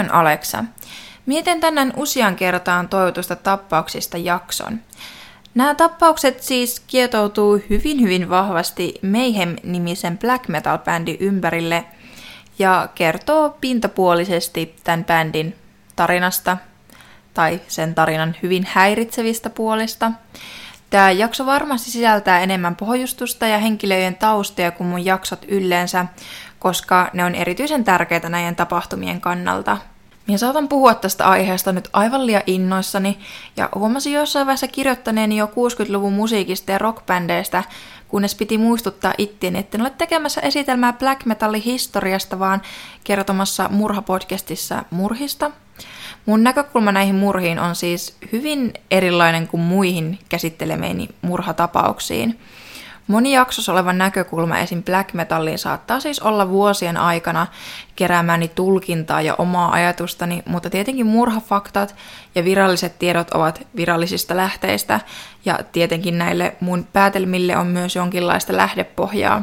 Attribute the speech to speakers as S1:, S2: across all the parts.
S1: on Alexa. Mietin tänään usean kertaan toivotusta tappauksista jakson. Nämä tappaukset siis kietoutuu hyvin hyvin vahvasti Mayhem-nimisen black metal-bändin ympärille ja kertoo pintapuolisesti tämän bändin tarinasta tai sen tarinan hyvin häiritsevistä puolista. Tämä jakso varmasti sisältää enemmän pohjustusta ja henkilöiden taustoja kuin mun jaksot yleensä, koska ne on erityisen tärkeitä näiden tapahtumien kannalta. Minä saatan puhua tästä aiheesta nyt aivan liian innoissani, ja huomasin jossain vaiheessa kirjoittaneeni jo 60-luvun musiikista ja rockbändeistä, kunnes piti muistuttaa ittiin, että en ole tekemässä esitelmää black metallin historiasta, vaan kertomassa murhapodcastissa murhista. Mun näkökulma näihin murhiin on siis hyvin erilainen kuin muihin käsittelemeeni murhatapauksiin. Moni jaksossa oleva näkökulma esim. black metalliin saattaa siis olla vuosien aikana keräämäni tulkintaa ja omaa ajatustani, mutta tietenkin murhafaktat ja viralliset tiedot ovat virallisista lähteistä, ja tietenkin näille mun päätelmille on myös jonkinlaista lähdepohjaa.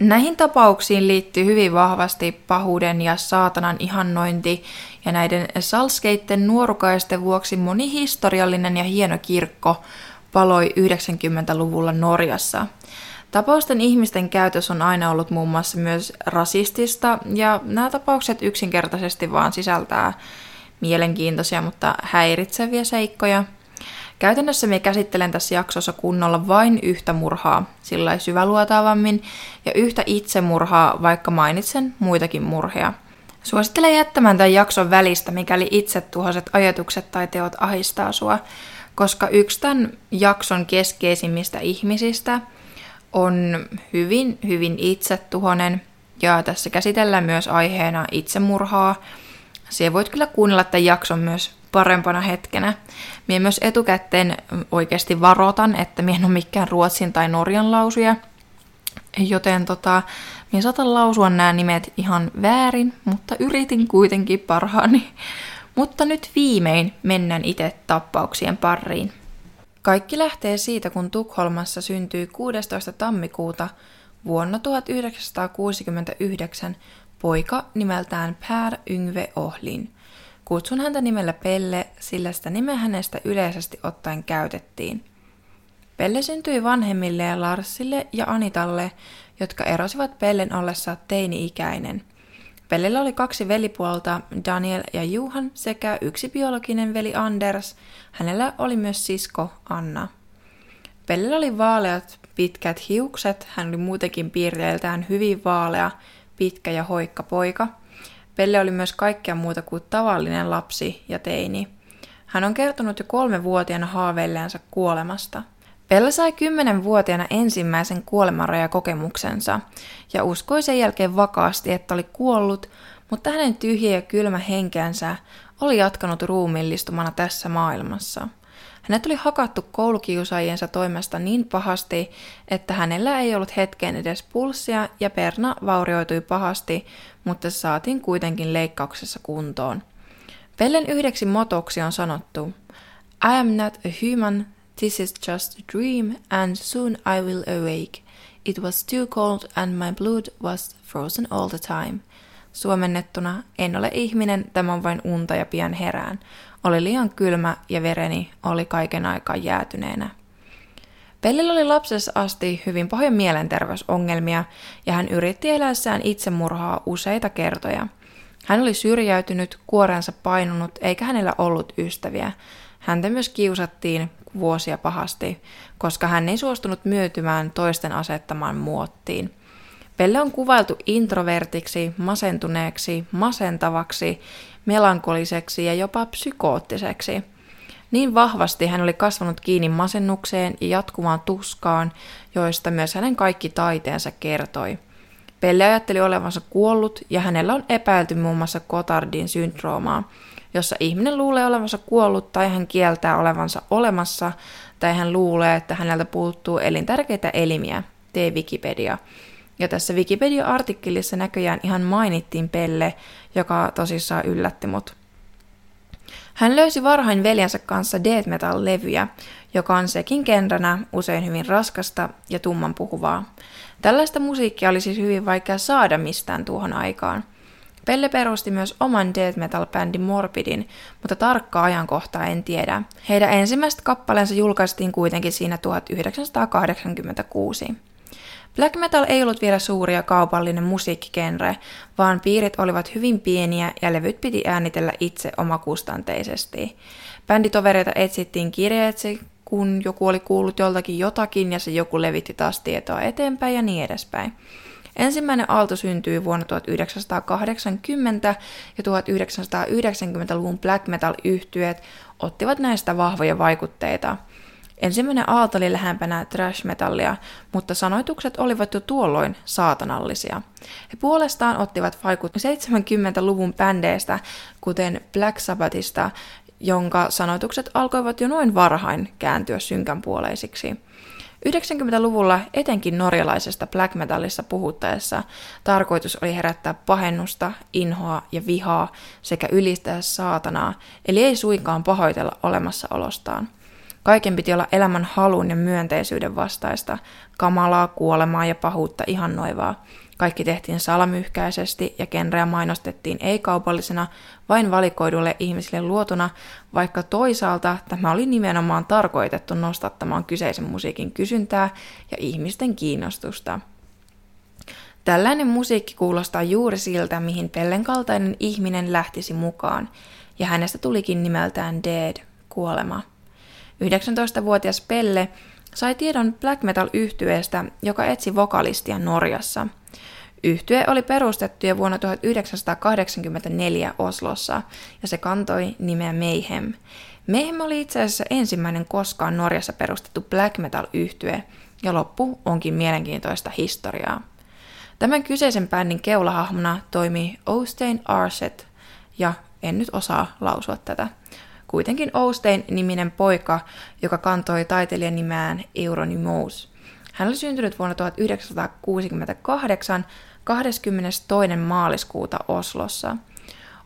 S1: Näihin tapauksiin liittyy hyvin vahvasti pahuuden ja saatanan ihannointi, ja näiden salskeitten nuorukaisten vuoksi moni historiallinen ja hieno kirkko paloi 90-luvulla Norjassa. Tapausten ihmisten käytös on aina ollut muun muassa myös rasistista, ja nämä tapaukset yksinkertaisesti vaan sisältää mielenkiintoisia, mutta häiritseviä seikkoja. Käytännössä me käsittelen tässä jaksossa kunnolla vain yhtä murhaa, sillä syväluotaavammin, ja yhtä itsemurhaa, vaikka mainitsen muitakin murhia. Suosittelen jättämään tämän jakson välistä, mikäli itsetuhoiset ajatukset tai teot ahistaa sua, koska yksi tämän jakson keskeisimmistä ihmisistä on hyvin, hyvin itsetuhonen, ja tässä käsitellään myös aiheena itsemurhaa. Se voit kyllä kuunnella tämän jakson myös parempana hetkenä. Mie myös etukäteen oikeasti varoitan, että mie en ole mikään ruotsin tai norjan lausuja, joten tota, mie saatan lausua nämä nimet ihan väärin, mutta yritin kuitenkin parhaani. Mutta nyt viimein mennään itse tappauksien pariin. Kaikki lähtee siitä, kun Tukholmassa syntyi 16. tammikuuta vuonna 1969 poika nimeltään Per Yngve Ohlin. Kutsun häntä nimellä Pelle, sillä sitä nimeä hänestä yleisesti ottaen käytettiin. Pelle syntyi vanhemmille Larsille ja Anitalle, jotka erosivat Pellen ollessa teini-ikäinen – Pellellä oli kaksi velipuolta, Daniel ja Juhan, sekä yksi biologinen veli Anders. Hänellä oli myös sisko Anna. Pellellä oli vaaleat pitkät hiukset, hän oli muutenkin piirteiltään hyvin vaalea, pitkä ja hoikka poika. Pelle oli myös kaikkea muuta kuin tavallinen lapsi ja teini. Hän on kertonut jo kolme vuotiaana haaveilleensa kuolemasta – Pelle sai kymmenenvuotiaana ensimmäisen kuolemanrajakokemuksensa ja uskoi sen jälkeen vakaasti, että oli kuollut, mutta hänen tyhjä ja kylmä henkeänsä oli jatkanut ruumiillistumana tässä maailmassa. Hänet oli hakattu koulukiusaajiensa toimesta niin pahasti, että hänellä ei ollut hetkeen edes pulssia ja perna vaurioitui pahasti, mutta se saatiin kuitenkin leikkauksessa kuntoon. Pellen yhdeksi motoksi on sanottu, I am not a human, This is just a dream, and soon I will awake. It was too cold, and my blood was frozen all the time. Suomennettuna, en ole ihminen, tämä on vain unta ja pian herään. Oli liian kylmä ja vereni oli kaiken aikaa jäätyneenä. Pellillä oli lapsessa asti hyvin pahoja mielenterveysongelmia ja hän yritti eläessään itsemurhaa useita kertoja. Hän oli syrjäytynyt, kuorensa painunut eikä hänellä ollut ystäviä. Häntä myös kiusattiin vuosia pahasti, koska hän ei suostunut myötymään toisten asettamaan muottiin. Pelle on kuvailtu introvertiksi, masentuneeksi, masentavaksi, melankoliseksi ja jopa psykoottiseksi. Niin vahvasti hän oli kasvanut kiinni masennukseen ja jatkuvaan tuskaan, joista myös hänen kaikki taiteensa kertoi. Pelle ajatteli olevansa kuollut ja hänellä on epäilty muun muassa Cotardin syndroomaa, jossa ihminen luulee olevansa kuollut tai hän kieltää olevansa olemassa tai hän luulee, että häneltä puuttuu elintärkeitä elimiä. Tee Wikipedia. Ja tässä Wikipedia-artikkelissa näköjään ihan mainittiin Pelle, joka tosissaan yllätti mut. Hän löysi varhain veljensä kanssa death metal-levyjä, joka on sekin genrenä usein hyvin raskasta ja tumman puhuvaa. Tällaista musiikkia oli siis hyvin vaikea saada mistään tuohon aikaan – Pelle perusti myös oman death metal-bändin Morbidin, mutta tarkkaa ajankohtaa en tiedä. Heidän ensimmäiset kappaleensa julkaistiin kuitenkin siinä 1986. Black metal ei ollut vielä suuri ja kaupallinen musiikkigenre, vaan piirit olivat hyvin pieniä ja levyt piti äänitellä itse omakustanteisesti. Bänditovereita etsittiin kirjeitse, kun joku oli kuullut joltakin jotakin ja se joku levitti taas tietoa eteenpäin ja niin edespäin. Ensimmäinen aalto syntyi vuonna 1980 ja 1990-luvun black metal yhtyeet ottivat näistä vahvoja vaikutteita. Ensimmäinen aalto oli lähempänä trash metallia, mutta sanoitukset olivat jo tuolloin saatanallisia. He puolestaan ottivat vaikut 70-luvun bändeistä, kuten Black Sabbathista, jonka sanoitukset alkoivat jo noin varhain kääntyä synkänpuoleisiksi. 90-luvulla etenkin norjalaisesta black metallissa puhuttaessa tarkoitus oli herättää pahennusta, inhoa ja vihaa sekä ylistää saatanaa, eli ei suinkaan pahoitella olemassaolostaan. Kaiken piti olla elämän halun ja myönteisyyden vastaista, kamalaa, kuolemaa ja pahuutta ihannoivaa. Kaikki tehtiin salamyhkäisesti ja genreä mainostettiin ei-kaupallisena, vain valikoidulle ihmisille luotuna, vaikka toisaalta tämä oli nimenomaan tarkoitettu nostattamaan kyseisen musiikin kysyntää ja ihmisten kiinnostusta. Tällainen musiikki kuulostaa juuri siltä, mihin Pellen kaltainen ihminen lähtisi mukaan, ja hänestä tulikin nimeltään Dead, kuolema. 19-vuotias Pelle sai tiedon black metal yhtyeestä, joka etsi vokalistia Norjassa. Yhtye oli perustettu jo vuonna 1984 Oslossa ja se kantoi nimeä Mayhem. Mayhem oli itse asiassa ensimmäinen koskaan Norjassa perustettu black metal yhtye ja loppu onkin mielenkiintoista historiaa. Tämän kyseisen bändin keulahahmona toimii Ostein Arset ja en nyt osaa lausua tätä. Kuitenkin Oustein-niminen poika, joka kantoi taiteilijan nimään Euronymous. Hän oli syntynyt vuonna 1968 22. maaliskuuta Oslossa.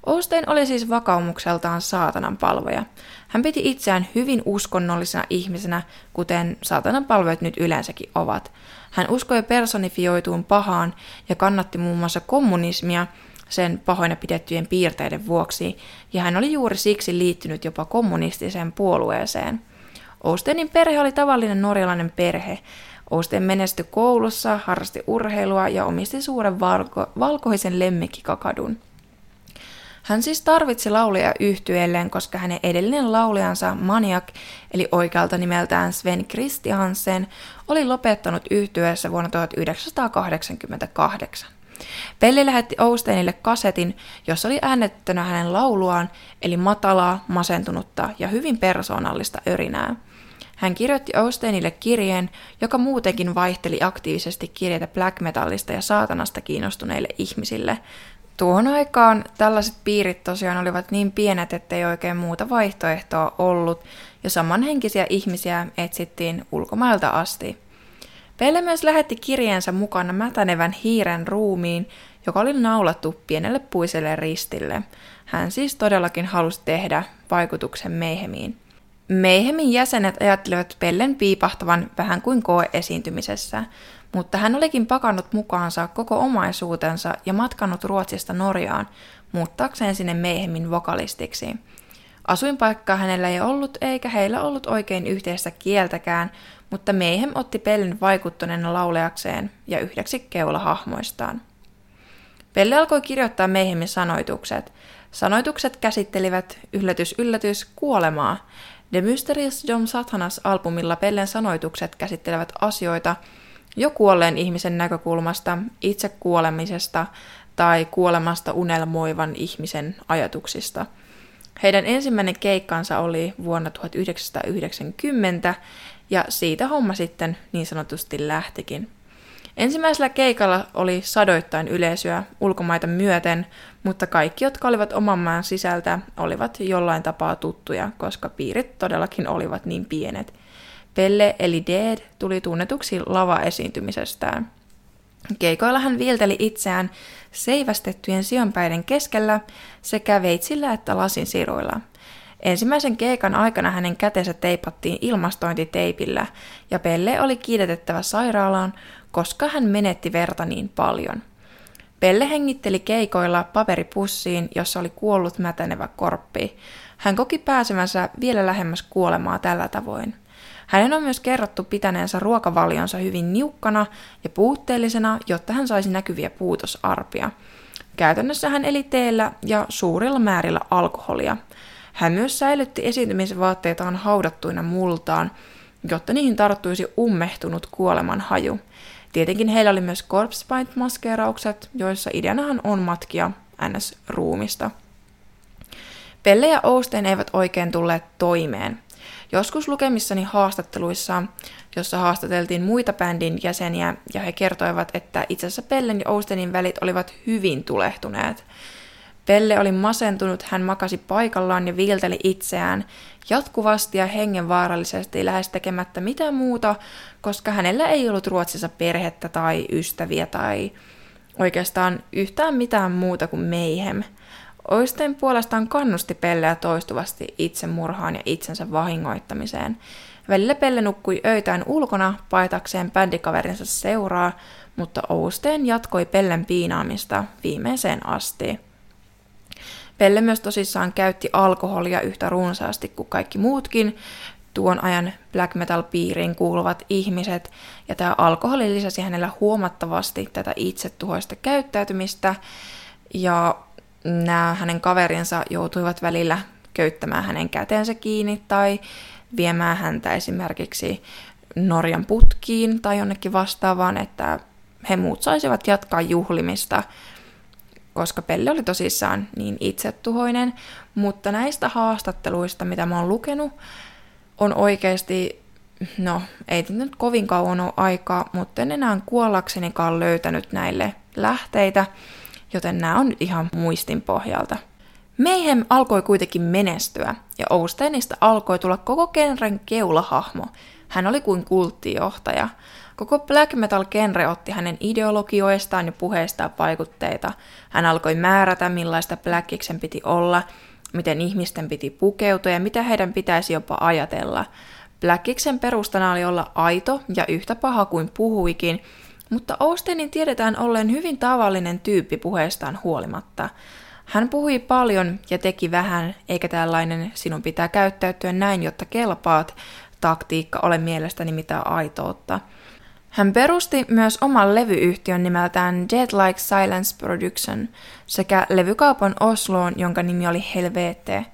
S1: Oustein oli siis vakaumukseltaan saatanan palvoja. Hän piti itseään hyvin uskonnollisena ihmisenä, kuten saatanan palvojat nyt yleensäkin ovat. Hän uskoi personifioituun pahaan ja kannatti muun muassa kommunismia sen pahoina pidettyjen piirteiden vuoksi, ja hän oli juuri siksi liittynyt jopa kommunistiseen puolueeseen. Oustenin perhe oli tavallinen norjalainen perhe. Ousten menestyi koulussa, harrasti urheilua ja omisti suuren valko- valkoisen lemmikkikakadun. Hän siis tarvitsi laulaja yhtyeelleen, koska hänen edellinen laulijansa Maniak, eli oikealta nimeltään Sven Christiansen, oli lopettanut yhtyeessä vuonna 1988. Pelli lähetti Ousteinille kasetin, jossa oli äännettynä hänen lauluaan, eli matalaa, masentunutta ja hyvin persoonallista örinää. Hän kirjoitti Osteinille kirjeen, joka muutenkin vaihteli aktiivisesti kirjeitä black metallista ja saatanasta kiinnostuneille ihmisille. Tuohon aikaan tällaiset piirit tosiaan olivat niin pienet, ettei oikein muuta vaihtoehtoa ollut, ja samanhenkisiä ihmisiä etsittiin ulkomailta asti. Pelle myös lähetti kirjeensä mukana mätänevän hiiren ruumiin, joka oli naulattu pienelle puiselle ristille. Hän siis todellakin halusi tehdä vaikutuksen Meihemiin. Meihemin jäsenet ajattelivat Pellen piipahtavan vähän kuin koe-esiintymisessä, mutta hän olikin pakannut mukaansa koko omaisuutensa ja matkannut Ruotsista Norjaan, muuttaakseen sinne Meihemin vokalistiksi. Asuinpaikkaa hänellä ei ollut eikä heillä ollut oikein yhteistä kieltäkään, mutta Mayhem otti Pellen vaikuttuneena lauleakseen ja yhdeksi keulahahmoistaan. Pelle alkoi kirjoittaa Mayhemin sanoitukset. Sanoitukset käsittelivät, yllätys yllätys, kuolemaa. The Mysterious John Satanas-albumilla Pellen sanoitukset käsittelevät asioita jo kuolleen ihmisen näkökulmasta, itse kuolemisesta tai kuolemasta unelmoivan ihmisen ajatuksista – heidän ensimmäinen keikkansa oli vuonna 1990 ja siitä homma sitten niin sanotusti lähtikin. Ensimmäisellä keikalla oli sadoittain yleisöä ulkomaita myöten, mutta kaikki, jotka olivat oman maan sisältä, olivat jollain tapaa tuttuja, koska piirit todellakin olivat niin pienet. Pelle eli Dead tuli tunnetuksi lava-esiintymisestään. Keikoilla hän viilteli itseään seivästettyjen sijonpäiden keskellä sekä veitsillä että lasinsiruilla. Ensimmäisen keikan aikana hänen kätensä teipattiin ilmastointiteipillä ja Pelle oli kiidetettävä sairaalaan, koska hän menetti verta niin paljon. Pelle hengitteli keikoilla paperipussiin, jossa oli kuollut mätänevä korppi. Hän koki pääsemänsä vielä lähemmäs kuolemaa tällä tavoin. Hänen on myös kerrottu pitäneensä ruokavalionsa hyvin niukkana ja puutteellisena, jotta hän saisi näkyviä puutosarpia. Käytännössä hän eli teellä ja suurilla määrillä alkoholia. Hän myös säilytti esiintymisvaatteitaan haudattuina multaan, jotta niihin tarttuisi ummehtunut kuoleman haju. Tietenkin heillä oli myös corpse paint-maskeeraukset, joissa ideanahan on matkia NS-ruumista. Pelle ja Ousten eivät oikein tulleet toimeen. Joskus lukemissani haastatteluissa, jossa haastateltiin muita bändin jäseniä, ja he kertoivat, että itse asiassa Pellen ja Oustenin välit olivat hyvin tulehtuneet. Pelle oli masentunut, hän makasi paikallaan ja viilteli itseään jatkuvasti ja hengenvaarallisesti lähes tekemättä mitään muuta, koska hänellä ei ollut Ruotsissa perhettä tai ystäviä tai oikeastaan yhtään mitään muuta kuin meihem. Oisten puolestaan kannusti Pelleä toistuvasti itsemurhaan ja itsensä vahingoittamiseen. Välillä Pelle nukkui öitään ulkona paitakseen bändikaverinsa seuraa, mutta Ousteen jatkoi Pellen piinaamista viimeiseen asti. Pelle myös tosissaan käytti alkoholia yhtä runsaasti kuin kaikki muutkin tuon ajan black metal-piiriin kuuluvat ihmiset, ja tämä alkoholi lisäsi hänellä huomattavasti tätä itsetuhoista käyttäytymistä, ja nämä hänen kaverinsa joutuivat välillä köyttämään hänen käteensä kiinni tai viemään häntä esimerkiksi Norjan putkiin tai jonnekin vastaavaan, että he muut saisivat jatkaa juhlimista, koska Pelle oli tosissaan niin itsetuhoinen. Mutta näistä haastatteluista, mitä mä oon lukenut, on oikeasti, no ei nyt kovin kauan ole aikaa, mutta en enää kuollaksenikaan löytänyt näille lähteitä joten nämä on ihan muistin pohjalta. Mayhem alkoi kuitenkin menestyä, ja Ousteinista alkoi tulla koko genren keulahahmo. Hän oli kuin kulttijohtaja. Koko black metal genre otti hänen ideologioistaan ja puheistaan vaikutteita. Hän alkoi määrätä, millaista blackiksen piti olla, miten ihmisten piti pukeutua ja mitä heidän pitäisi jopa ajatella. Blackiksen perustana oli olla aito ja yhtä paha kuin puhuikin, mutta Austenin tiedetään olleen hyvin tavallinen tyyppi puheestaan huolimatta. Hän puhui paljon ja teki vähän, eikä tällainen sinun pitää käyttäytyä näin, jotta kelpaat taktiikka ole mielestäni mitään aitoutta. Hän perusti myös oman levyyhtiön nimeltään Dead Like Silence Production sekä levykaupan Osloon, jonka nimi oli Helvete.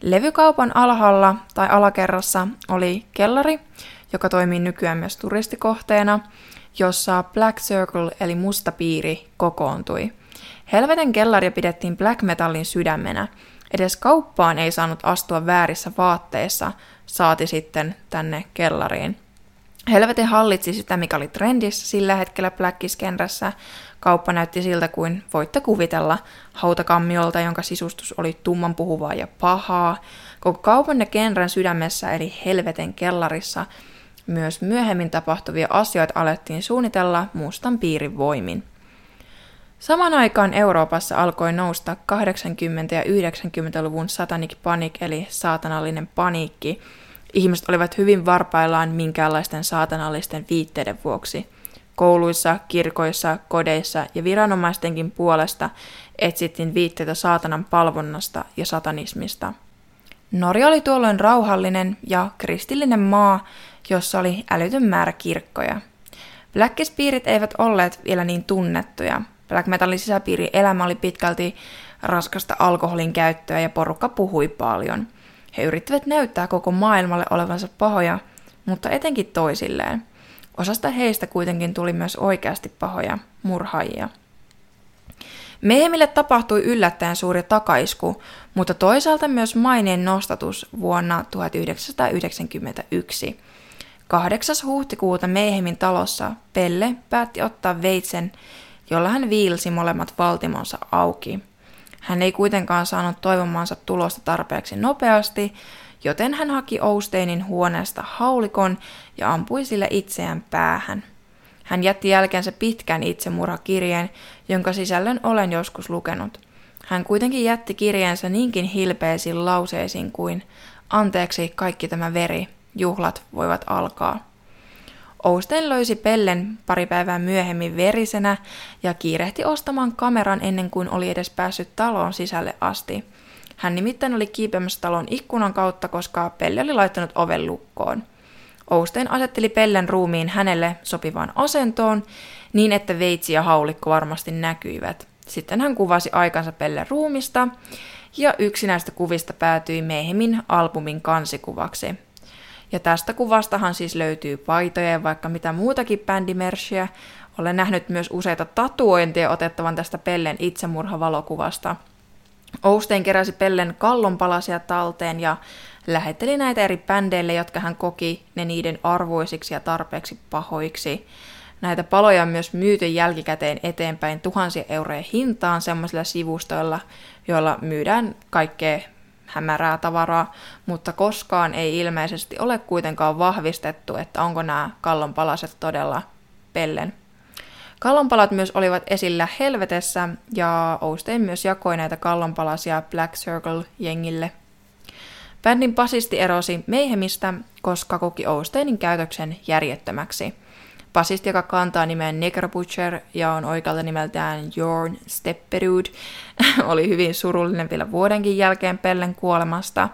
S1: Levykaupan alhaalla tai alakerrassa oli kellari, joka toimii nykyään myös turistikohteena – jossa Black Circle eli musta piiri kokoontui. Helveten kellaria pidettiin black metallin sydämenä. Edes kauppaan ei saanut astua väärissä vaatteissa, saati sitten tänne kellariin. Helvete hallitsi sitä, mikä oli trendissä sillä hetkellä Blackiskenrässä. Kauppa näytti siltä kuin voitte kuvitella hautakammiolta, jonka sisustus oli tumman puhuvaa ja pahaa. Koko kaupan ja genren sydämessä eli Helveten kellarissa – myös myöhemmin tapahtuvia asioita alettiin suunnitella mustan piirin voimin. Samaan aikaan Euroopassa alkoi nousta 80- ja 90-luvun satanic panic eli saatanallinen paniikki. Ihmiset olivat hyvin varpaillaan minkäänlaisten saatanallisten viitteiden vuoksi. Kouluissa, kirkoissa, kodeissa ja viranomaistenkin puolesta etsittiin viitteitä saatanan palvonnasta ja satanismista. Norja oli tuolloin rauhallinen ja kristillinen maa, jossa oli älytön määrä kirkkoja. Blackispiirit eivät olleet vielä niin tunnettuja. Black metalin sisäpiiri elämä oli pitkälti raskasta alkoholin käyttöä ja porukka puhui paljon. He yrittivät näyttää koko maailmalle olevansa pahoja, mutta etenkin toisilleen. Osasta heistä kuitenkin tuli myös oikeasti pahoja murhaajia. Mehemille tapahtui yllättäen suuri takaisku, mutta toisaalta myös maineen nostatus vuonna 1991. 8. huhtikuuta Meihemin talossa Pelle päätti ottaa veitsen, jolla hän viilsi molemmat valtimonsa auki. Hän ei kuitenkaan saanut toivomansa tulosta tarpeeksi nopeasti, joten hän haki Ousteinin huoneesta haulikon ja ampui sille itseään päähän. Hän jätti jälkeensä pitkän itsemurhakirjeen, jonka sisällön olen joskus lukenut. Hän kuitenkin jätti kirjeensä niinkin hilpeisiin lauseisiin kuin anteeksi kaikki tämä veri, juhlat voivat alkaa. Ousten löysi Pellen pari päivää myöhemmin verisenä ja kiirehti ostamaan kameran ennen kuin oli edes päässyt taloon sisälle asti. Hän nimittäin oli kiipeämässä talon ikkunan kautta, koska Pelle oli laittanut oven lukkoon. Oustein asetteli Pellen ruumiin hänelle sopivaan asentoon, niin että veitsi ja haulikko varmasti näkyivät. Sitten hän kuvasi aikansa Pellen ruumista, ja yksi näistä kuvista päätyi Mehemin albumin kansikuvaksi. Ja tästä kuvastahan siis löytyy paitoja ja vaikka mitä muutakin bändimersiä. Olen nähnyt myös useita tatuointeja otettavan tästä Pellen itsemurhavalokuvasta. Oustein keräsi Pellen kallonpalasia talteen ja lähetteli näitä eri bändeille, jotka hän koki ne niiden arvoisiksi ja tarpeeksi pahoiksi. Näitä paloja on myös myyty jälkikäteen eteenpäin tuhansia euroja hintaan semmoisilla sivustoilla, joilla myydään kaikkea hämärää tavaraa, mutta koskaan ei ilmeisesti ole kuitenkaan vahvistettu, että onko nämä kallonpalaset todella pellen. Kallonpalat myös olivat esillä helvetessä ja Oustein myös jakoi näitä kallonpalasia Black Circle-jengille. Bändin basisti erosi Meihemistä, koska koki Ousteinin käytöksen järjettömäksi – basisti, joka kantaa nimen Necro Butcher ja on oikealta nimeltään Jorn Stepperud, oli hyvin surullinen vielä vuodenkin jälkeen Pellen kuolemasta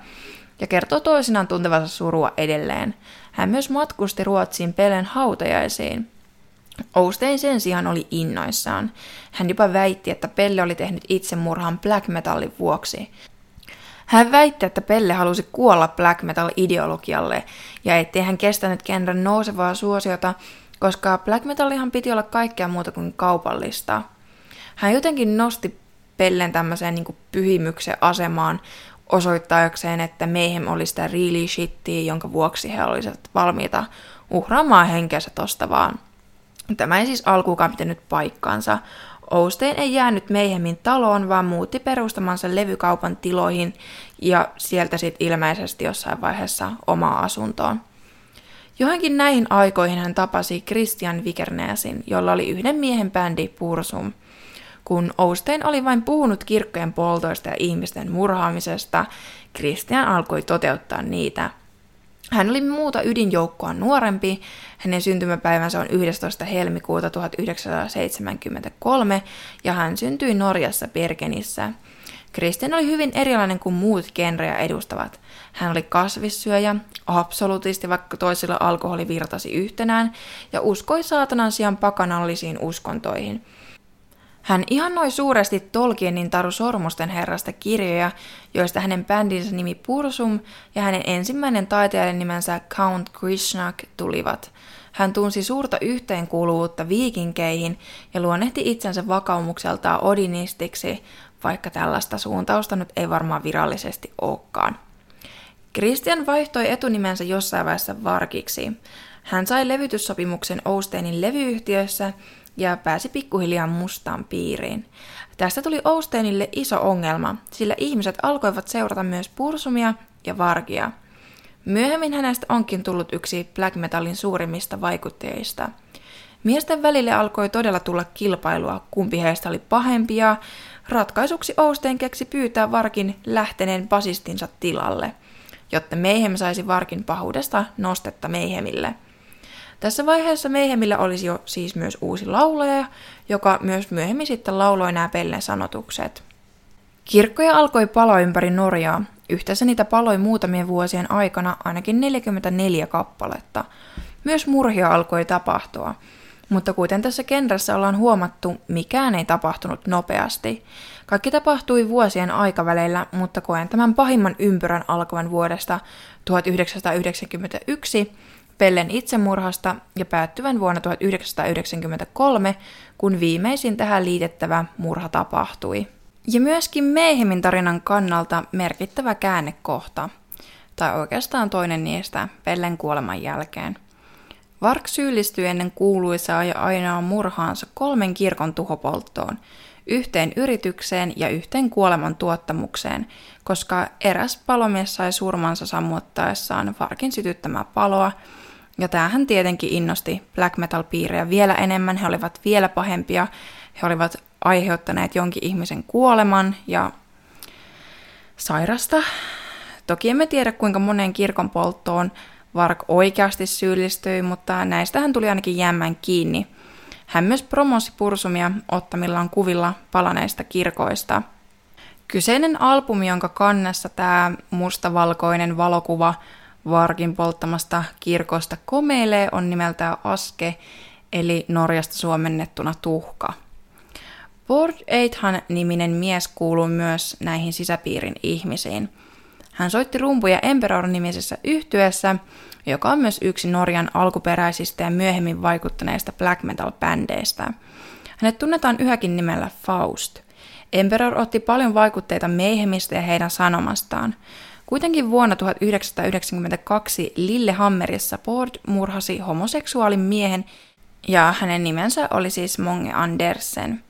S1: ja kertoo toisinaan tuntevansa surua edelleen. Hän myös matkusti Ruotsiin Pellen hautajaisiin. Oustein sen sijaan oli innoissaan. Hän jopa väitti, että Pelle oli tehnyt itsemurhan black metallin vuoksi. Hän väitti, että Pelle halusi kuolla black metal-ideologialle ja ettei hän kestänyt genren nousevaa suosiota, koska black metallihan piti olla kaikkea muuta kuin kaupallista. Hän jotenkin nosti Pellen tämmöiseen niin pyhimyksen asemaan osoittaakseen, että Mayhem oli sitä really shittiä, jonka vuoksi he olisivat valmiita uhraamaan henkensä tosta vaan. Tämä ei siis alkuukaan pitänyt paikkaansa. Oustein ei jäänyt Mayhemin taloon, vaan muutti perustamansa levykaupan tiloihin ja sieltä sitten ilmeisesti jossain vaiheessa omaa asuntoon. Johonkin näihin aikoihin hän tapasi Christian Vikernäsin, jolla oli yhden miehen bändi Pursum. Kun Oustein oli vain puhunut kirkkojen poltoista ja ihmisten murhaamisesta, Christian alkoi toteuttaa niitä. Hän oli muuta ydinjoukkoa nuorempi, hänen syntymäpäivänsä on 11. helmikuuta 1973 ja hän syntyi Norjassa Bergenissä – Kristen oli hyvin erilainen kuin muut genrejä edustavat. Hän oli kasvissyöjä, absolutisti, vaikka toisilla alkoholi virtasi yhtenään, ja uskoi saatanan sijaan pakanallisiin uskontoihin. Hän ihannoi suuresti Tolkienin Taru Sormusten herrasta kirjoja, joista hänen bändinsä nimi Pursum ja hänen ensimmäinen taiteilijan nimensä Count Krishnak tulivat. Hän tunsi suurta yhteenkuuluvuutta viikinkeihin ja luonnehti itsensä vakaumukseltaan odinistiksi, vaikka tällaista suuntausta nyt ei varmaan virallisesti olekaan. Christian vaihtoi etunimensä jossain vaiheessa Varkiksi. Hän sai levytyssopimuksen Ousteinin levyyhtiössä ja pääsi pikkuhiljaa mustaan piiriin. Tästä tuli Ousteinille iso ongelma, sillä ihmiset alkoivat seurata myös Pursumia ja Vargia. Myöhemmin hänestä onkin tullut yksi black metalin suurimmista vaikutteista. Miesten välille alkoi todella tulla kilpailua, kumpi heistä oli pahempia, Ratkaisuksi Oustein keksi pyytää Varkin lähteneen basistinsa tilalle, jotta Meihem saisi Varkin pahuudesta nostetta Meihemille. Tässä vaiheessa Meihemillä olisi jo siis myös uusi laulaja, joka myös myöhemmin sitten lauloi nämä Pellen sanotukset. Kirkkoja alkoi paloa ympäri Norjaa. Yhteensä niitä paloi muutamien vuosien aikana ainakin 44 kappaletta. Myös murhia alkoi tapahtua – mutta kuten tässä kenrässä ollaan huomattu, mikään ei tapahtunut nopeasti. Kaikki tapahtui vuosien aikaväleillä, mutta koen tämän pahimman ympyrän alkavan vuodesta 1991 Pellen itsemurhasta ja päättyvän vuonna 1993, kun viimeisin tähän liitettävä murha tapahtui. Ja myöskin Meihemin tarinan kannalta merkittävä käännekohta, tai oikeastaan toinen niistä Pellen kuoleman jälkeen – Vark syyllistyi ennen kuuluisaa ja ainoa murhaansa kolmen kirkon tuhopolttoon, yhteen yritykseen ja yhteen kuoleman tuottamukseen, koska eräs palomies sai surmansa sammuttaessaan Varkin sytyttämää paloa, ja tämähän tietenkin innosti black metal-piirejä vielä enemmän, he olivat vielä pahempia, he olivat aiheuttaneet jonkin ihmisen kuoleman ja sairasta. Toki emme tiedä kuinka monen kirkon polttoon Vark oikeasti syyllistyi, mutta näistä hän tuli ainakin jäämään kiinni. Hän myös promosi Pursumia ottamillaan kuvilla palaneista kirkoista. Kyseinen albumi, jonka kannessa tämä mustavalkoinen valokuva Varkin polttamasta kirkosta komeilee, on nimeltään Aske, eli Norjasta suomennettuna tuhka. Bord Eithan niminen mies kuuluu myös näihin sisäpiirin ihmisiin. Hän soitti rumpuja Emperor-nimisessä yhtyessä, joka on myös yksi Norjan alkuperäisistä ja myöhemmin vaikuttaneista black metal-bändeistä. Hänet tunnetaan yhäkin nimellä Faust. Emperor otti paljon vaikutteita Meihemistä ja heidän sanomastaan. Kuitenkin vuonna 1992 Lillehammerissa Bord murhasi homoseksuaalin miehen ja hänen nimensä oli siis Monge Andersen.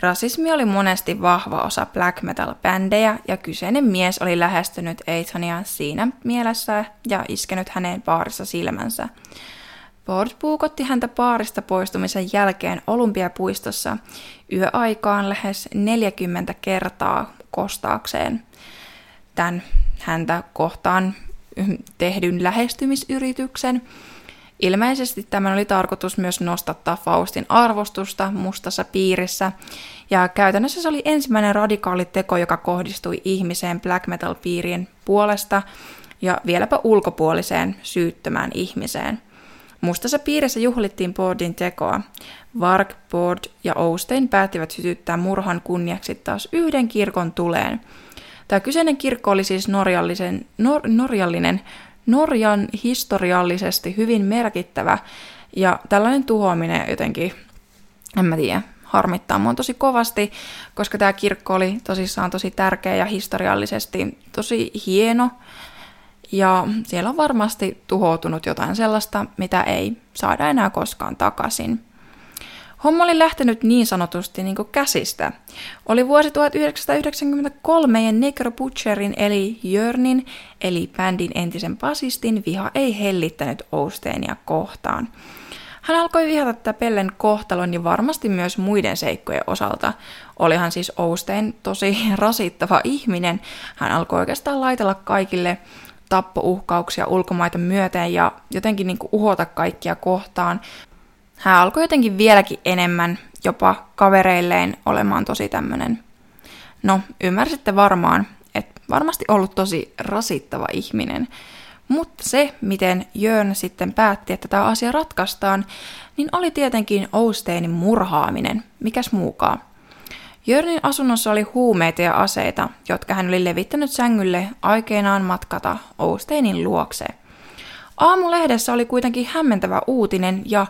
S1: Rasismi oli monesti vahva osa black metal-bändejä ja kyseinen mies oli lähestynyt Eithonia siinä mielessä ja iskenyt häneen baarissa silmänsä. Ford puukotti häntä baarista poistumisen jälkeen Olympiapuistossa yöaikaan lähes 40 kertaa kostaakseen tämän häntä kohtaan tehdyn lähestymisyrityksen – Ilmeisesti tämän oli tarkoitus myös nostattaa Faustin arvostusta mustassa piirissä, ja käytännössä se oli ensimmäinen radikaali teko, joka kohdistui ihmiseen black metal-piirien puolesta ja vieläpä ulkopuoliseen syyttömään ihmiseen. Mustassa piirissä juhlittiin Bordin tekoa. Varg, Bord ja Oustein päättivät sytyttää murhan kunniaksi taas yhden kirkon tuleen. Tämä kyseinen kirkko oli siis norjallisen, nor, norjallinen Norjan historiallisesti hyvin merkittävä ja tällainen tuhoaminen jotenkin, en mä tiedä, harmittaa mua tosi kovasti, koska tämä kirkko oli tosissaan tosi tärkeä ja historiallisesti tosi hieno. Ja siellä on varmasti tuhoutunut jotain sellaista, mitä ei saada enää koskaan takaisin. Homma oli lähtenyt niin sanotusti niin kuin käsistä. Oli vuosi 1993 ja Necro Butcherin eli Jörnin, eli bändin entisen basistin, viha ei hellittänyt Ousteenia kohtaan. Hän alkoi vihata tätä Pellen kohtalon ja varmasti myös muiden seikkojen osalta. Olihan siis Oustein tosi rasittava ihminen. Hän alkoi oikeastaan laitella kaikille tappouhkauksia ulkomaita myöten ja jotenkin niin kuin uhota kaikkia kohtaan. Hän alkoi jotenkin vieläkin enemmän jopa kavereilleen olemaan tosi tämmöinen. No, ymmärsitte varmaan, että varmasti ollut tosi rasittava ihminen. Mutta se, miten Jörn sitten päätti, että tämä asia ratkaistaan, niin oli tietenkin Ousteinin murhaaminen. Mikäs muukaan? Jörnin asunnossa oli huumeita ja aseita, jotka hän oli levittänyt sängylle aikeinaan matkata Ousteinin luokse. Aamulehdessä oli kuitenkin hämmentävä uutinen ja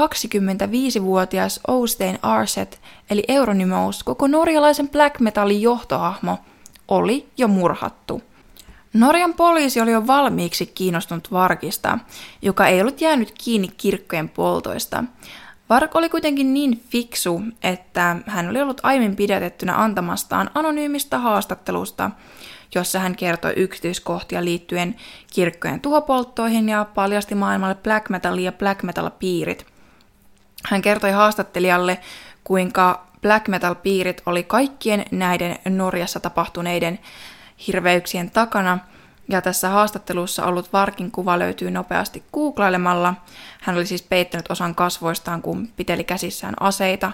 S1: 25-vuotias Oustein Arset, eli Euronymous, koko norjalaisen black metalin johtohahmo, oli jo murhattu. Norjan poliisi oli jo valmiiksi kiinnostunut Varkista, joka ei ollut jäänyt kiinni kirkkojen poltoista. Vark oli kuitenkin niin fiksu, että hän oli ollut aiemmin pidätettynä antamastaan anonyymistä haastattelusta, jossa hän kertoi yksityiskohtia liittyen kirkkojen tuhopolttoihin ja paljasti maailmalle black metal ja black metal piirit – hän kertoi haastattelijalle, kuinka black metal-piirit oli kaikkien näiden Norjassa tapahtuneiden hirveyksien takana, ja tässä haastattelussa ollut Varkin kuva löytyy nopeasti googlailemalla. Hän oli siis peittänyt osan kasvoistaan, kun piteli käsissään aseita,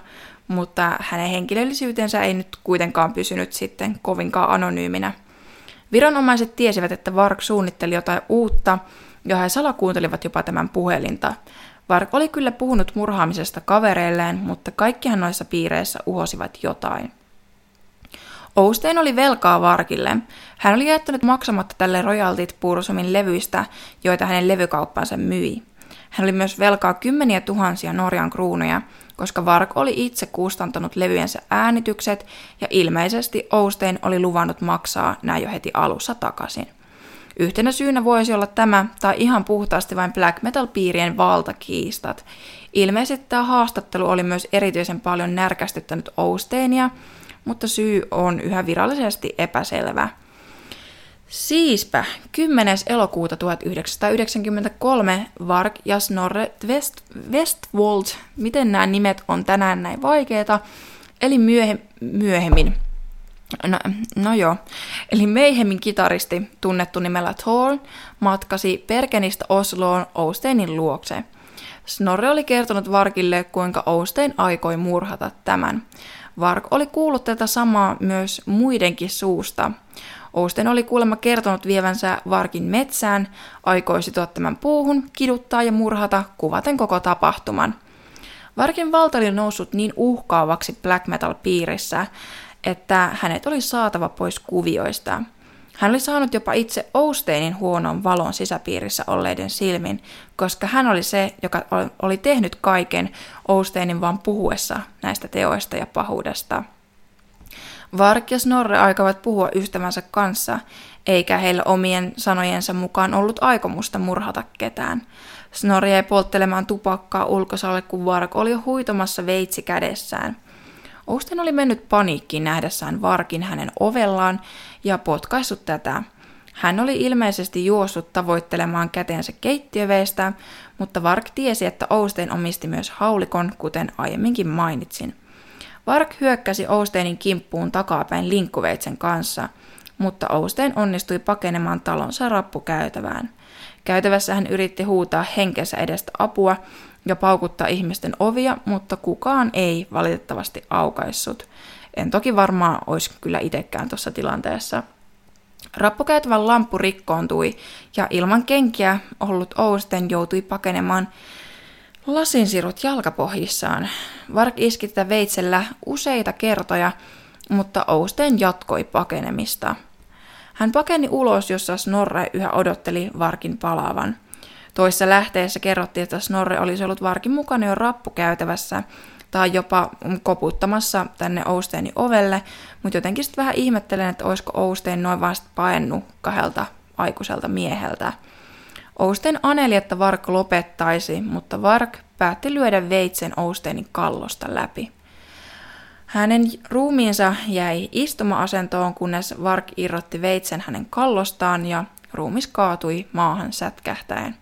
S1: mutta hänen henkilöllisyytensä ei nyt kuitenkaan pysynyt sitten kovinkaan anonyyminä. Viranomaiset tiesivät, että Vark suunnitteli jotain uutta, ja he salakuuntelivat jopa tämän puhelinta. Vark oli kyllä puhunut murhaamisesta kavereilleen, mutta kaikkihan noissa piireissä uhosivat jotain. Oustein oli velkaa Varkille. Hän oli jättänyt maksamatta tälle royaltit Pursumin levyistä, joita hänen levykauppansa myi. Hän oli myös velkaa kymmeniä tuhansia Norjan kruunuja, koska Vark oli itse kustantanut levyjensä äänitykset ja ilmeisesti Oustein oli luvannut maksaa nämä jo heti alussa takaisin. Yhtenä syynä voisi olla tämä tai ihan puhtaasti vain black metal-piirien valtakiistat. Ilmeisesti tämä haastattelu oli myös erityisen paljon närkästyttänyt Ousteenia, mutta syy on yhä virallisesti epäselvä. Siispä 10. elokuuta 1993 Varg ja Snorre West, Westwold, miten nämä nimet on tänään näin vaikeita, eli myöhe, myöhemmin No, no joo. Eli Mayhemin kitaristi, tunnettu nimellä Thor, matkasi Perkenistä Osloon Ousteinin luokse. Snorre oli kertonut Varkille, kuinka Oustein aikoi murhata tämän. Vark oli kuullut tätä samaa myös muidenkin suusta. Ousten oli kuulemma kertonut vievänsä Varkin metsään, aikoi sitoa tämän puuhun, kiduttaa ja murhata, kuvaten koko tapahtuman. Varkin valta oli noussut niin uhkaavaksi black metal piirissä, että hänet oli saatava pois kuvioista. Hän oli saanut jopa itse Ousteinin huonon valon sisäpiirissä olleiden silmin, koska hän oli se, joka oli tehnyt kaiken Ousteinin vaan puhuessa näistä teoista ja pahuudesta. Vark ja Snorre aikavat puhua ystävänsä kanssa, eikä heillä omien sanojensa mukaan ollut aikomusta murhata ketään. Snorri jäi polttelemaan tupakkaa ulkosalle, kun Vark oli jo huitomassa veitsi kädessään – Austen oli mennyt paniikkiin nähdessään Varkin hänen ovellaan ja potkaissut tätä. Hän oli ilmeisesti juossut tavoittelemaan käteensä keittiöveistä, mutta Vark tiesi, että Oustein omisti myös haulikon, kuten aiemminkin mainitsin. Vark hyökkäsi Ousteinin kimppuun takapäin linkkuveitsen kanssa, mutta Oustein onnistui pakenemaan talonsa rappukäytävään. Käytävässä hän yritti huutaa henkensä edestä apua, ja paukuttaa ihmisten ovia, mutta kukaan ei valitettavasti aukaissut. En toki varmaan olisi kyllä itsekään tuossa tilanteessa. Rappukäytävän lamppu rikkoontui ja ilman kenkiä ollut Ousten joutui pakenemaan lasinsirut jalkapohjissaan. Vark iski tätä veitsellä useita kertoja, mutta Ousten jatkoi pakenemista. Hän pakeni ulos, jossa Snorre yhä odotteli Varkin palaavan – Toissa lähteessä kerrottiin, että Snorre olisi ollut varkin mukana jo rappukäytävässä tai jopa koputtamassa tänne Ousteinin ovelle, mutta jotenkin sitten vähän ihmettelen, että olisiko Oustein noin vasta paennut kahdelta aikuiselta mieheltä. Oustein aneli, että Vark lopettaisi, mutta Vark päätti lyödä veitsen Ousteinin kallosta läpi. Hänen ruumiinsa jäi istuma-asentoon, kunnes Vark irrotti veitsen hänen kallostaan ja ruumis kaatui maahan sätkähtäen.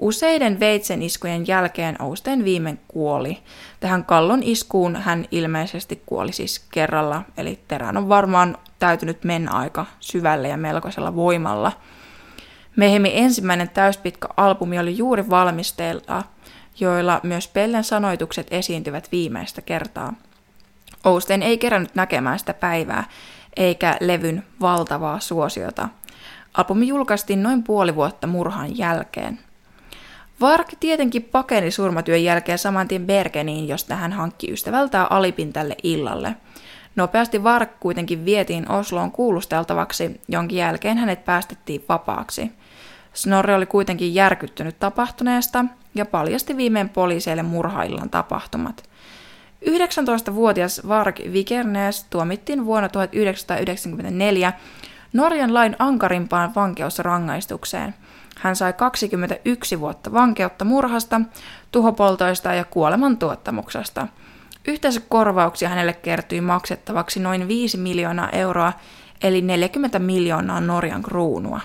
S1: Useiden veitsen iskujen jälkeen Ousten viimein kuoli. Tähän kallon iskuun hän ilmeisesti kuoli siis kerralla, eli terän on varmaan täytynyt mennä aika syvälle ja melkoisella voimalla. Mehemi ensimmäinen täyspitkä albumi oli juuri valmisteilla, joilla myös Pellen sanoitukset esiintyvät viimeistä kertaa. Ousten ei kerännyt näkemään sitä päivää, eikä levyn valtavaa suosiota. Albumi julkaistiin noin puoli vuotta murhan jälkeen. Vark tietenkin pakeni surmatyön jälkeen saman tien Bergeniin, josta hän hankki ystävältään alipin tälle illalle. Nopeasti Vark kuitenkin vietiin Osloon kuulusteltavaksi, jonkin jälkeen hänet päästettiin vapaaksi. Snorri oli kuitenkin järkyttynyt tapahtuneesta ja paljasti viimein poliiseille murhaillan tapahtumat. 19-vuotias Vark Vikernes tuomittiin vuonna 1994 Norjan lain ankarimpaan vankeusrangaistukseen – hän sai 21 vuotta vankeutta murhasta, tuhopoltoista ja kuoleman tuottamuksesta. korvauksia hänelle kertyi maksettavaksi noin 5 miljoonaa euroa, eli 40 miljoonaa Norjan kruunua.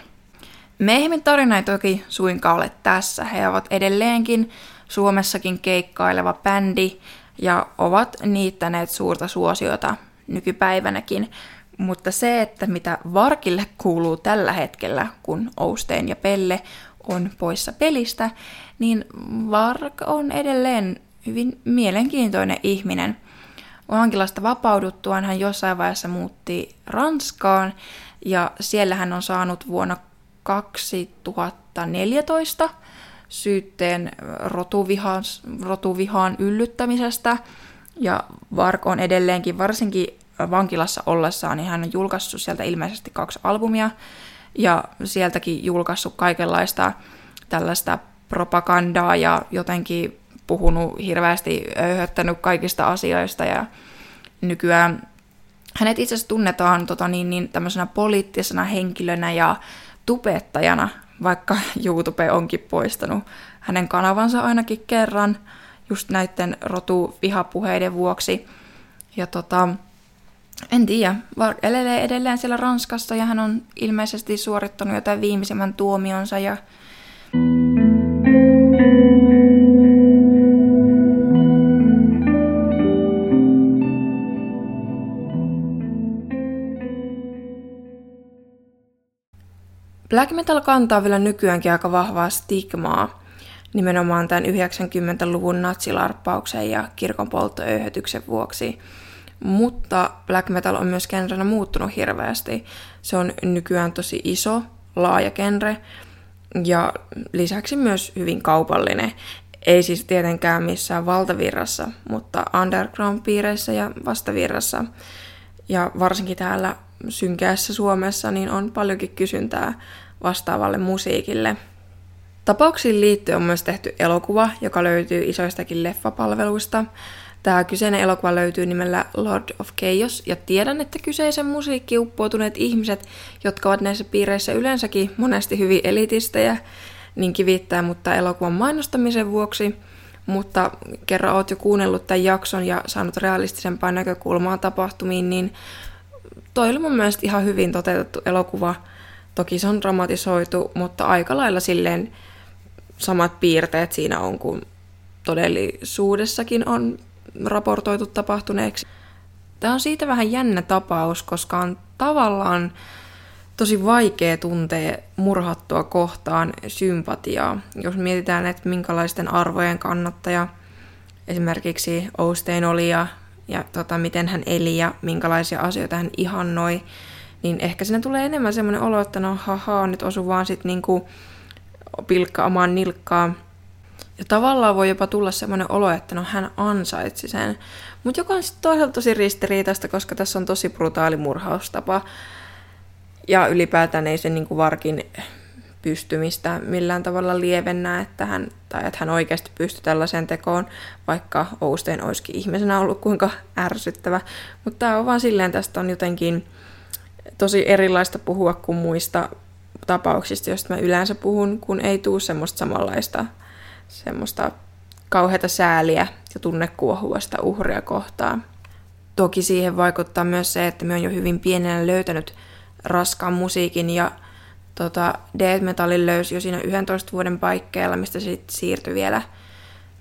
S1: Meihimin tarina ei toki suinkaan ole tässä. He ovat edelleenkin Suomessakin keikkaileva bändi ja ovat niittäneet suurta suosiota nykypäivänäkin. Mutta se, että mitä Varkille kuuluu tällä hetkellä, kun Oustein ja Pelle on poissa pelistä, niin Vark on edelleen hyvin mielenkiintoinen ihminen. Vankilasta vapauduttuaan hän jossain vaiheessa muutti Ranskaan ja siellä hän on saanut vuonna 2014 syytteen rotuvihaan, rotuvihaan yllyttämisestä. Ja Vark on edelleenkin varsinkin vankilassa ollessaan, niin hän on julkaissut sieltä ilmeisesti kaksi albumia ja sieltäkin julkaissut kaikenlaista tällaista propagandaa ja jotenkin puhunut hirveästi, öyhöttänyt kaikista asioista ja nykyään hänet itse asiassa tunnetaan tota, niin, niin, tämmöisenä poliittisena henkilönä ja tubettajana, vaikka YouTube onkin poistanut hänen kanavansa ainakin kerran just näiden rotuvihapuheiden vuoksi. Ja tota, en tiedä, vaan elelee edelleen siellä Ranskassa ja hän on ilmeisesti suorittanut jotain viimeisimmän tuomionsa ja... Black metal kantaa vielä nykyäänkin aika vahvaa stigmaa, nimenomaan tämän 90-luvun natsilarppauksen ja kirkon polttoöyhötyksen vuoksi – mutta black metal on myös genrenä muuttunut hirveästi. Se on nykyään tosi iso, laaja genre ja lisäksi myös hyvin kaupallinen. Ei siis tietenkään missään valtavirrassa, mutta underground-piireissä ja vastavirrassa. Ja varsinkin täällä synkeässä Suomessa niin on paljonkin kysyntää vastaavalle musiikille. Tapauksiin liittyen on myös tehty elokuva, joka löytyy isoistakin leffapalveluista. Tämä kyseinen elokuva löytyy nimellä Lord of Chaos, ja tiedän, että kyseisen musiikki uppoutuneet ihmiset, jotka ovat näissä piireissä yleensäkin monesti hyvin elitistejä, niin kivittää mutta elokuvan mainostamisen vuoksi. Mutta kerran oot jo kuunnellut tämän jakson ja saanut realistisempaa näkökulmaa tapahtumiin, niin toi oli mun mielestä ihan hyvin toteutettu elokuva. Toki se on dramatisoitu, mutta aika lailla silleen samat piirteet siinä on kuin todellisuudessakin on raportoitu tapahtuneeksi. Tämä on siitä vähän jännä tapaus, koska on tavallaan tosi vaikea tuntea murhattua kohtaan sympatiaa. Jos mietitään, että minkälaisten arvojen kannattaja esimerkiksi Oustein oli ja, ja tota, miten hän eli ja minkälaisia asioita hän ihannoi, niin ehkä sinne tulee enemmän semmoinen olo, että no haha, nyt osu vaan sitten niinku pilkka omaan nilkkaan. Ja tavallaan voi jopa tulla semmoinen olo, että no hän ansaitsi sen. Mutta joka on sitten toisaalta tosi ristiriitaista, koska tässä on tosi brutaali murhaustapa. Ja ylipäätään ei se niinku varkin pystymistä millään tavalla lievennä, että hän, tai että hän oikeasti pystyi tällaiseen tekoon, vaikka Oustein olisikin ihmisenä ollut kuinka ärsyttävä. Mutta tämä on vaan silleen, tästä on jotenkin tosi erilaista puhua kuin muista tapauksista, joista mä yleensä puhun, kun ei tuu semmoista samanlaista semmoista kauheata sääliä ja tunnekuohua sitä uhria kohtaan. Toki siihen vaikuttaa myös se, että me on jo hyvin pienenä löytänyt raskaan musiikin ja tota, death metalin löysi jo siinä 11 vuoden paikkeilla, mistä se sitten siirtyi vielä,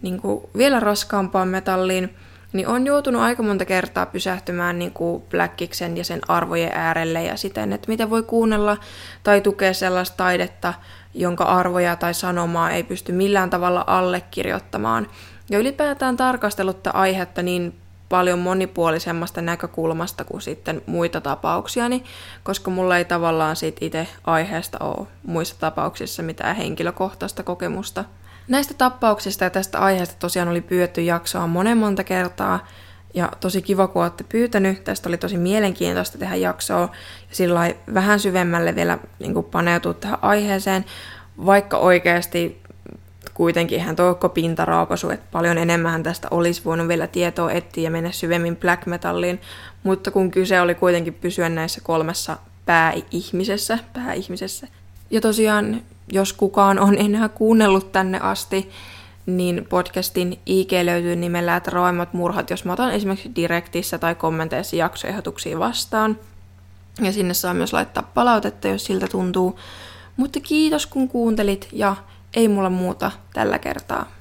S1: niin kuin, vielä raskaampaan metalliin, niin on joutunut aika monta kertaa pysähtymään niin kuin Blackiksen ja sen arvojen äärelle ja siten, että miten voi kuunnella tai tukea sellaista taidetta, jonka arvoja tai sanomaa ei pysty millään tavalla allekirjoittamaan. Ja ylipäätään tarkastellut tätä aihetta niin paljon monipuolisemmasta näkökulmasta kuin sitten muita tapauksiani, koska mulla ei tavallaan siitä itse aiheesta ole muissa tapauksissa mitään henkilökohtaista kokemusta. Näistä tapauksista ja tästä aiheesta tosiaan oli pyydetty jaksoa monen monta kertaa, ja tosi kiva, kun olette pyytänyt. Tästä oli tosi mielenkiintoista tehdä jaksoa ja sillä vähän syvemmälle vielä niin paneutua tähän aiheeseen, vaikka oikeasti kuitenkin hän toikko pintaraapasu, että paljon enemmän tästä olisi voinut vielä tietoa etsiä ja mennä syvemmin black metalliin, mutta kun kyse oli kuitenkin pysyä näissä kolmessa pääihmisessä, pääihmisessä. Ja tosiaan, jos kukaan on enää kuunnellut tänne asti, niin podcastin IG löytyy nimellä, että roimmat murhat, jos mä otan esimerkiksi direktissä tai kommenteissa jaksoehdotuksia vastaan. Ja sinne saa myös laittaa palautetta, jos siltä tuntuu. Mutta kiitos kun kuuntelit ja ei mulla muuta tällä kertaa.